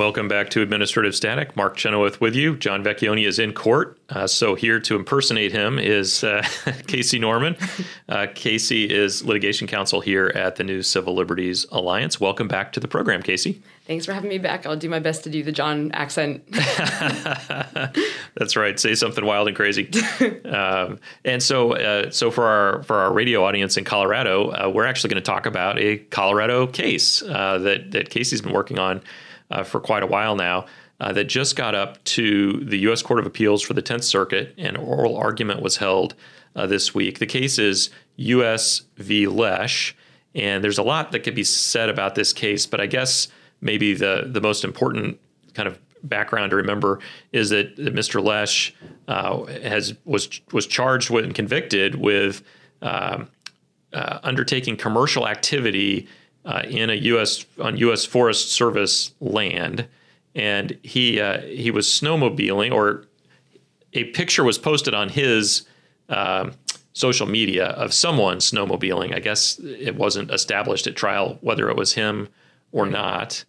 Welcome back to Administrative Static. Mark Chenoweth with you. John Vecchione is in court. Uh, so, here to impersonate him is uh, Casey Norman. Uh, Casey is litigation counsel here at the New Civil Liberties Alliance. Welcome back to the program, Casey. Thanks for having me back. I'll do my best to do the John accent. That's right. Say something wild and crazy. um, and so, uh, so for our for our radio audience in Colorado, uh, we're actually going to talk about a Colorado case uh, that that Casey's been working on uh, for quite a while now. Uh, that just got up to the U.S. Court of Appeals for the Tenth Circuit, and oral argument was held uh, this week. The case is U.S. v. Lesh, and there's a lot that could be said about this case, but I guess maybe the the most important kind of background to remember is that, that Mr. Lesh uh, has was was charged with and convicted with um, uh, undertaking commercial activity uh, in a U.S. on U.S. Forest Service land, and he uh, he was snowmobiling, or a picture was posted on his um, social media of someone snowmobiling. I guess it wasn't established at trial whether it was him or not,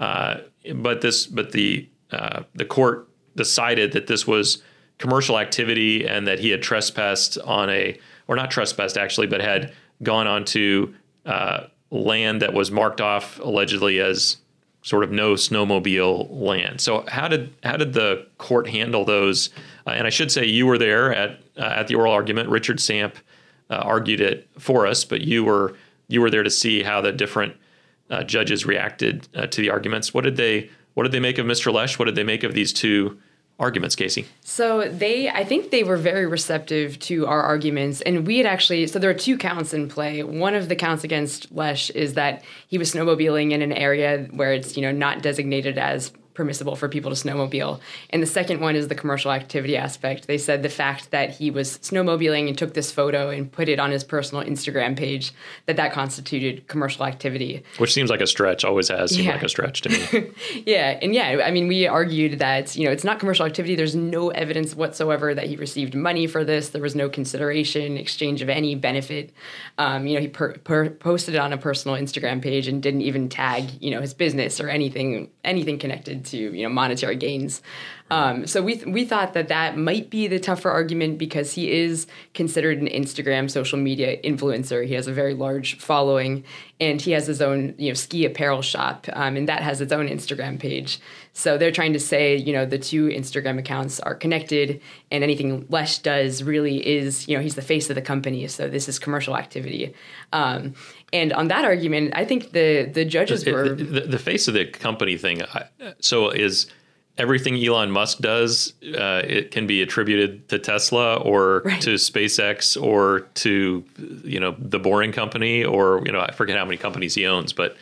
uh, but this but the uh, the court decided that this was commercial activity and that he had trespassed on a or not trespassed actually, but had gone onto uh, land that was marked off allegedly as sort of no snowmobile land. So how did how did the court handle those? Uh, and I should say you were there at uh, at the oral argument. Richard Samp uh, argued it for us, but you were you were there to see how the different uh, judges reacted uh, to the arguments. What did they what did they make of Mr. Lesh? What did they make of these two arguments, Casey? So they, I think they were very receptive to our arguments, and we had actually. So there are two counts in play. One of the counts against Lesh is that he was snowmobiling in an area where it's you know not designated as permissible for people to snowmobile. And the second one is the commercial activity aspect. They said the fact that he was snowmobiling and took this photo and put it on his personal Instagram page that that constituted commercial activity. Which seems like a stretch, always has seemed yeah. like a stretch to me. yeah, and yeah, I mean we argued that, you know, it's not commercial activity. There's no evidence whatsoever that he received money for this. There was no consideration, exchange of any benefit. Um, you know, he per- per- posted it on a personal Instagram page and didn't even tag, you know, his business or anything anything connected to you know monetary gains. Um, so we th- we thought that that might be the tougher argument because he is considered an Instagram social media influencer. He has a very large following, and he has his own you know ski apparel shop, um, and that has its own Instagram page. So they're trying to say you know the two Instagram accounts are connected, and anything Lesh does really is you know he's the face of the company. So this is commercial activity. Um, and on that argument, I think the the judges the, were the, the, face of the company thing. So is everything Elon Musk does, uh, it can be attributed to Tesla or right. to SpaceX or to you know the Boring Company or you know I forget how many companies he owns, but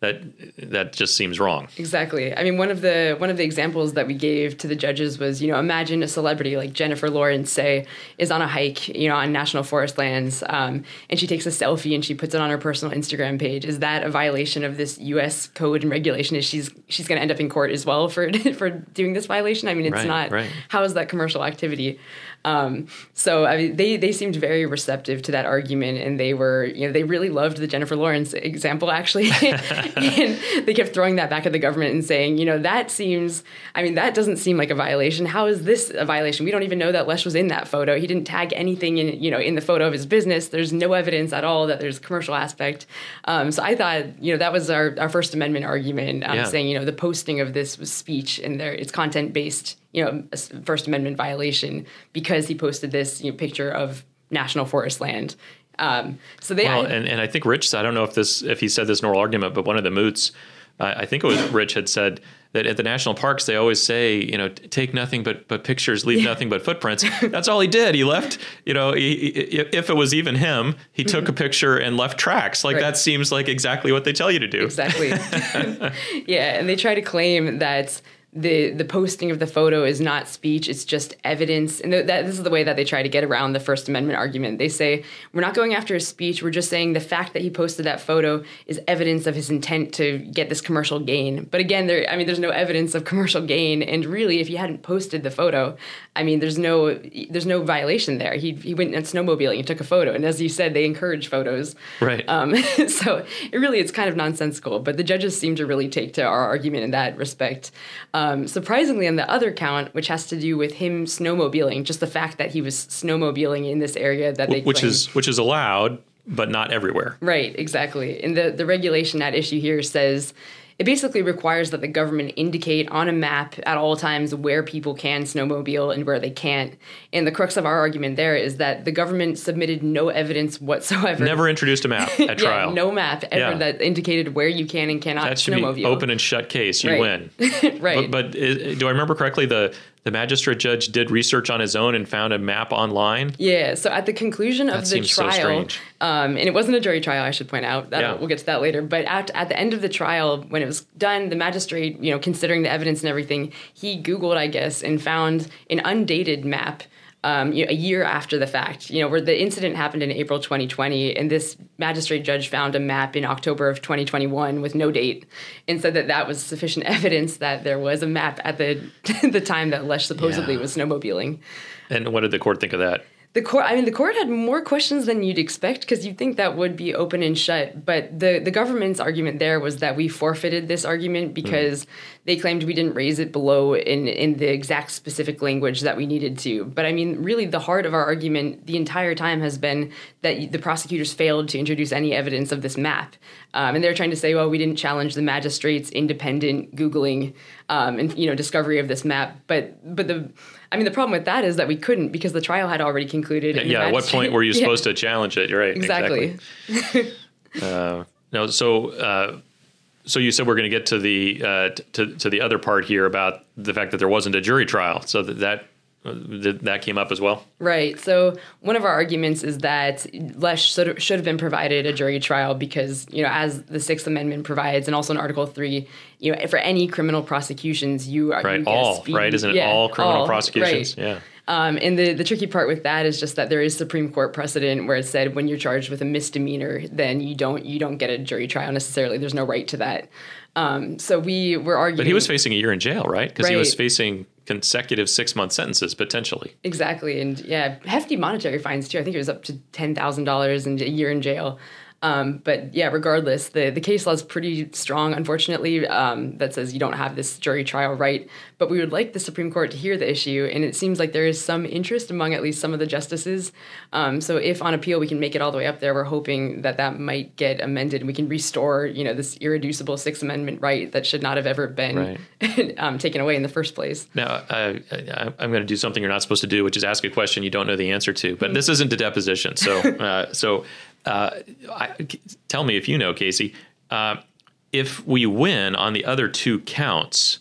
that that just seems wrong. Exactly. I mean, one of the one of the examples that we gave to the judges was, you know, imagine a celebrity like Jennifer Lawrence, say, is on a hike, you know, on national forest lands, um, and she takes a selfie and she puts it on her personal Instagram page. Is that a violation of this U.S. code and regulation? Is she's she's going to end up in court as well for for doing this violation? I mean, it's right, not. Right. How is that commercial activity? Um, so I mean, they they seemed very receptive to that argument, and they were you know they really loved the Jennifer Lawrence example actually, and they kept throwing that back at the government and saying you know that seems I mean that doesn't seem like a violation. How is this a violation? We don't even know that Lesh was in that photo. He didn't tag anything in you know in the photo of his business. There's no evidence at all that there's a commercial aspect. Um, so I thought you know that was our, our First Amendment argument, um, yeah. saying you know the posting of this was speech and there it's content based you know, First Amendment violation because he posted this you know, picture of national forest land. Um, so they, well, and, and I think Rich, said, I don't know if this, if he said this in oral argument, but one of the moots, uh, I think it was Rich had said that at the national parks they always say, you know, take nothing but but pictures, leave yeah. nothing but footprints. That's all he did. He left, you know, he, if it was even him, he took a picture and left tracks. Like right. that seems like exactly what they tell you to do. Exactly. yeah, and they try to claim that the the posting of the photo is not speech; it's just evidence. And th- that this is the way that they try to get around the First Amendment argument. They say we're not going after his speech; we're just saying the fact that he posted that photo is evidence of his intent to get this commercial gain. But again, there I mean, there's no evidence of commercial gain, and really, if he hadn't posted the photo, I mean, there's no there's no violation there. He he went and snowmobiling, he took a photo, and as you said, they encourage photos. Right. Um, so it really it's kind of nonsensical. But the judges seem to really take to our argument in that respect. Um, Um, surprisingly, on the other count, which has to do with him snowmobiling, just the fact that he was snowmobiling in this area that they which claim- is which is allowed, but not everywhere. Right, exactly. And the, the regulation at issue here says it basically requires that the government indicate on a map at all times where people can snowmobile and where they can't. And the crux of our argument there is that the government submitted no evidence whatsoever. Never introduced a map at trial. Yeah, no map ever Yeah. that indicated where you can and cannot that should snowmobile. be open and shut case. You Right. win. right. But, but i do I remember correctly? The the magistrate judge did research on his own and found a map online. Yeah, so at the conclusion of That the seems so trial, strange. um, and it wasn't a jury trial, I should point out. That Yeah. We'll get to that later. But at, at the end of the trial, when it was done, the magistrate, you know, considering the evidence and everything, he Googled, I guess, and found an undated map. Um, you know, a year after the fact, you know, where the incident happened in April 2020, and this magistrate judge found a map in October of 2021 with no date, and said that that was sufficient evidence that there was a map at the the time that Lesh supposedly Yeah. was snowmobiling And what did the court think of that? The court i mean the court had more questions than you'd expect because you'd think that would be open and shut but the, the government's argument there was that we forfeited this argument because they claimed we didn't raise it below in, in the exact specific language that we needed to. But i mean really the heart of our argument the entire time has been that the prosecutors failed to introduce any evidence of this map. Um, and they're trying to say well we didn't challenge the magistrate's independent googling um, and you know discovery of this map. But but the I mean, the problem with that is that we couldn't because the trial had already concluded. and the Yeah. At what point were you Yeah, supposed to challenge it? You're right. Exactly. Uh, no. So. Uh, so you said we're going to get to the uh, t- to to the other part here about the fact that there wasn't a jury trial. So that that th- that came up as well. Right. So one of our arguments is that Lesh should, should have been provided a jury trial because, you know, as the Sixth Amendment provides, and also in Article Three, you know, for any criminal prosecutions, you are Right. you All speedy- right. Isn't it yeah, all criminal all, prosecutions? right. Yeah. Um, and the, the tricky part with that is just that there is Supreme Court precedent where it said when you're charged with a misdemeanor, then you don't you don't get a jury trial necessarily. There's no right to that. Um, so we were arguing. But he was facing a year in jail, right? Because he was facing consecutive six month sentences potentially. Exactly, and yeah, hefty monetary fines too. I think it was up to ten thousand dollars and a year in jail. Um, but yeah, regardless, the, the case law is pretty strong, unfortunately, um, that says you don't have this jury trial right. But we would like the Supreme Court to hear the issue, and it seems like there is some interest among at least some of the justices. Um, so if on appeal we can make it all the way up there, we're hoping that that might get amended and we can restore, you know, this irreducible Sixth Amendment right that should not have ever been um, taken away in the first place. Now, uh, I, I'm going to do something you're not supposed to do, which is ask a question you don't know the answer to. But this isn't a deposition, so uh, so uh, I, tell me if you know, Casey. Uh, if we win on the other two counts,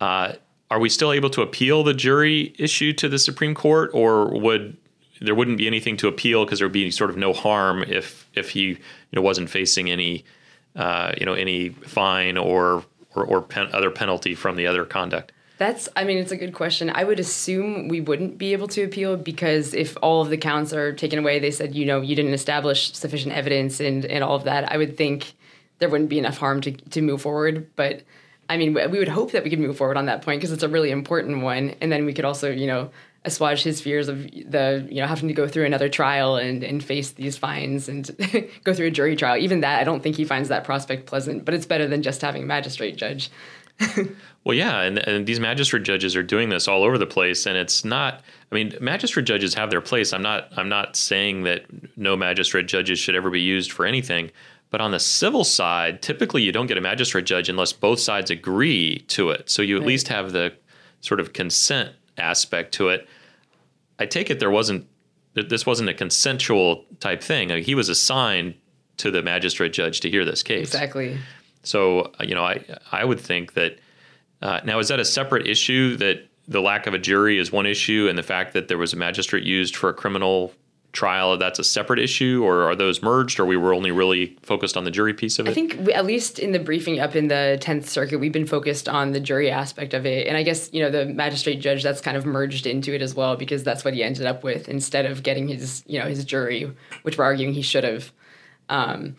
uh, are we still able to appeal the jury issue to the Supreme Court, or would there wouldn't be anything to appeal because there would be sort of no harm if if he you know wasn't facing any uh, you know any fine or or, or pen, other penalty from the other conduct? That's, I mean, it's a good question. I would assume we wouldn't be able to appeal because if all of the counts are taken away, they said, you know, you didn't establish sufficient evidence and, and all of that, I would think there wouldn't be enough harm to, to move forward. But I mean, we would hope that we could move forward on that point because it's a really important one. And then we could also, you know, assuage his fears of the, you know, having to go through another trial and, and face these fines and go through a jury trial. Even that, I don't think he finds that prospect pleasant, but it's better than just having a magistrate judge. Well, yeah, and, and these magistrate judges are doing this all over the place, and it's not. I mean, magistrate judges have their place. I'm not. I'm not saying that no magistrate judges should ever be used for anything. But on the civil side, typically you don't get a magistrate judge unless both sides agree to it. So you at Right. least have the sort of consent aspect to it. I take it there wasn't. that This wasn't a consensual type thing. Like, he was assigned to the magistrate judge to hear this case. Exactly. So uh, you know, I I would think that uh, now is that a separate issue that the lack of a jury is one issue, and the fact that there was a magistrate used for a criminal trial that's a separate issue, or are those merged, or we were only really focused on the jury piece of it? I think we, at least in the briefing up in the Tenth Circuit, we've been focused on the jury aspect of it, and I guess you know the magistrate judge that's kind of merged into it as well because that's what he ended up with instead of getting his you know his jury, which we're arguing he should have. Um,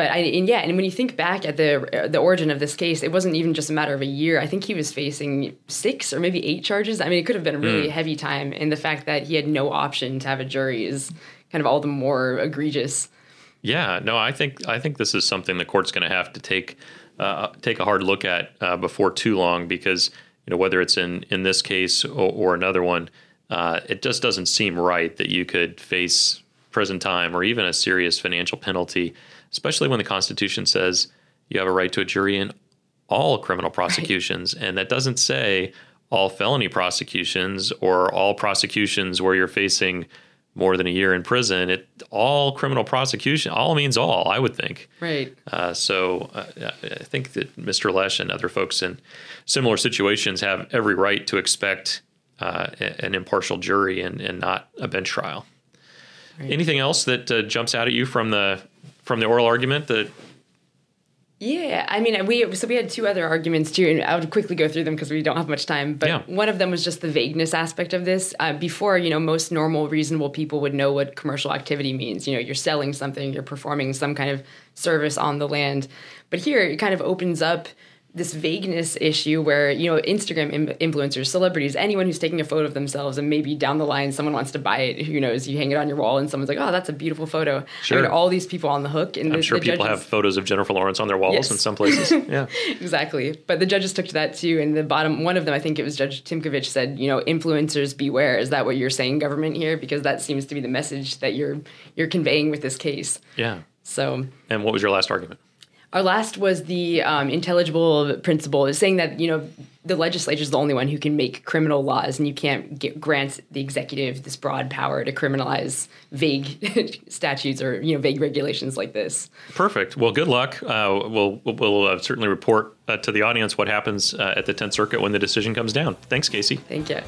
but I and yeah, and when you think back at the the origin of this case, it wasn't even just a matter of a year. I think he was facing six or maybe eight charges. I mean, it could have been a really mm. heavy time, and the fact that he had no option to have a jury is kind of all the more egregious. Yeah, no, I think I think this is something the court's going to have to take uh, take a hard look at uh, before too long because you know whether it's in in this case or, or another one, uh, it just doesn't seem right that you could face prison time or even a serious financial penalty especially when the Constitution says you have a right to a jury in all criminal prosecutions. Right. And that doesn't say all felony prosecutions or all prosecutions where you're facing more than a year in prison. It all criminal prosecution, all means all, I would think. Right. Uh, so uh, I think that Mr. Lesh and other folks in similar situations have every right to expect uh, an impartial jury and, and not a bench trial. Right. Anything else that uh, jumps out at you from the from the oral argument that yeah, I mean, we so we had two other arguments too, and I would quickly go through them because we don't have much time. But yeah. one of them was just the vagueness aspect of this. Uh, before, you know, most normal, reasonable people would know what commercial activity means. You know, you're selling something, you're performing some kind of service on the land. But here, it kind of opens up this vagueness issue where you know Instagram Im- influencers, celebrities, anyone who's taking a photo of themselves and maybe down the line someone wants to buy it. Who knows? You hang it on your wall and someone's like, "Oh, that's a beautiful photo." Sure. I mean, all these people on the hook. And I'm the, sure the people judges, have photos of Jennifer Lawrence on their walls yes. in some places. Yeah, exactly. But the judges took to that too. And the bottom one of them, I think it was Judge Tymkovich, said, "You know, influencers beware." Is that what you're saying, government here? Because that seems to be the message that you're you're conveying with this case. Yeah. So. And what was your last argument? Our last was the um, intelligible principle, is saying that you know the legislature is the only one who can make criminal laws, and you can't get, grant the executive this broad power to criminalize vague statutes or you know vague regulations like this. Perfect. Well, good luck. Uh, we'll we'll uh, certainly report uh, to the audience what happens uh, at the Tenth Circuit when the decision comes down. Thanks, Casey. Thank you.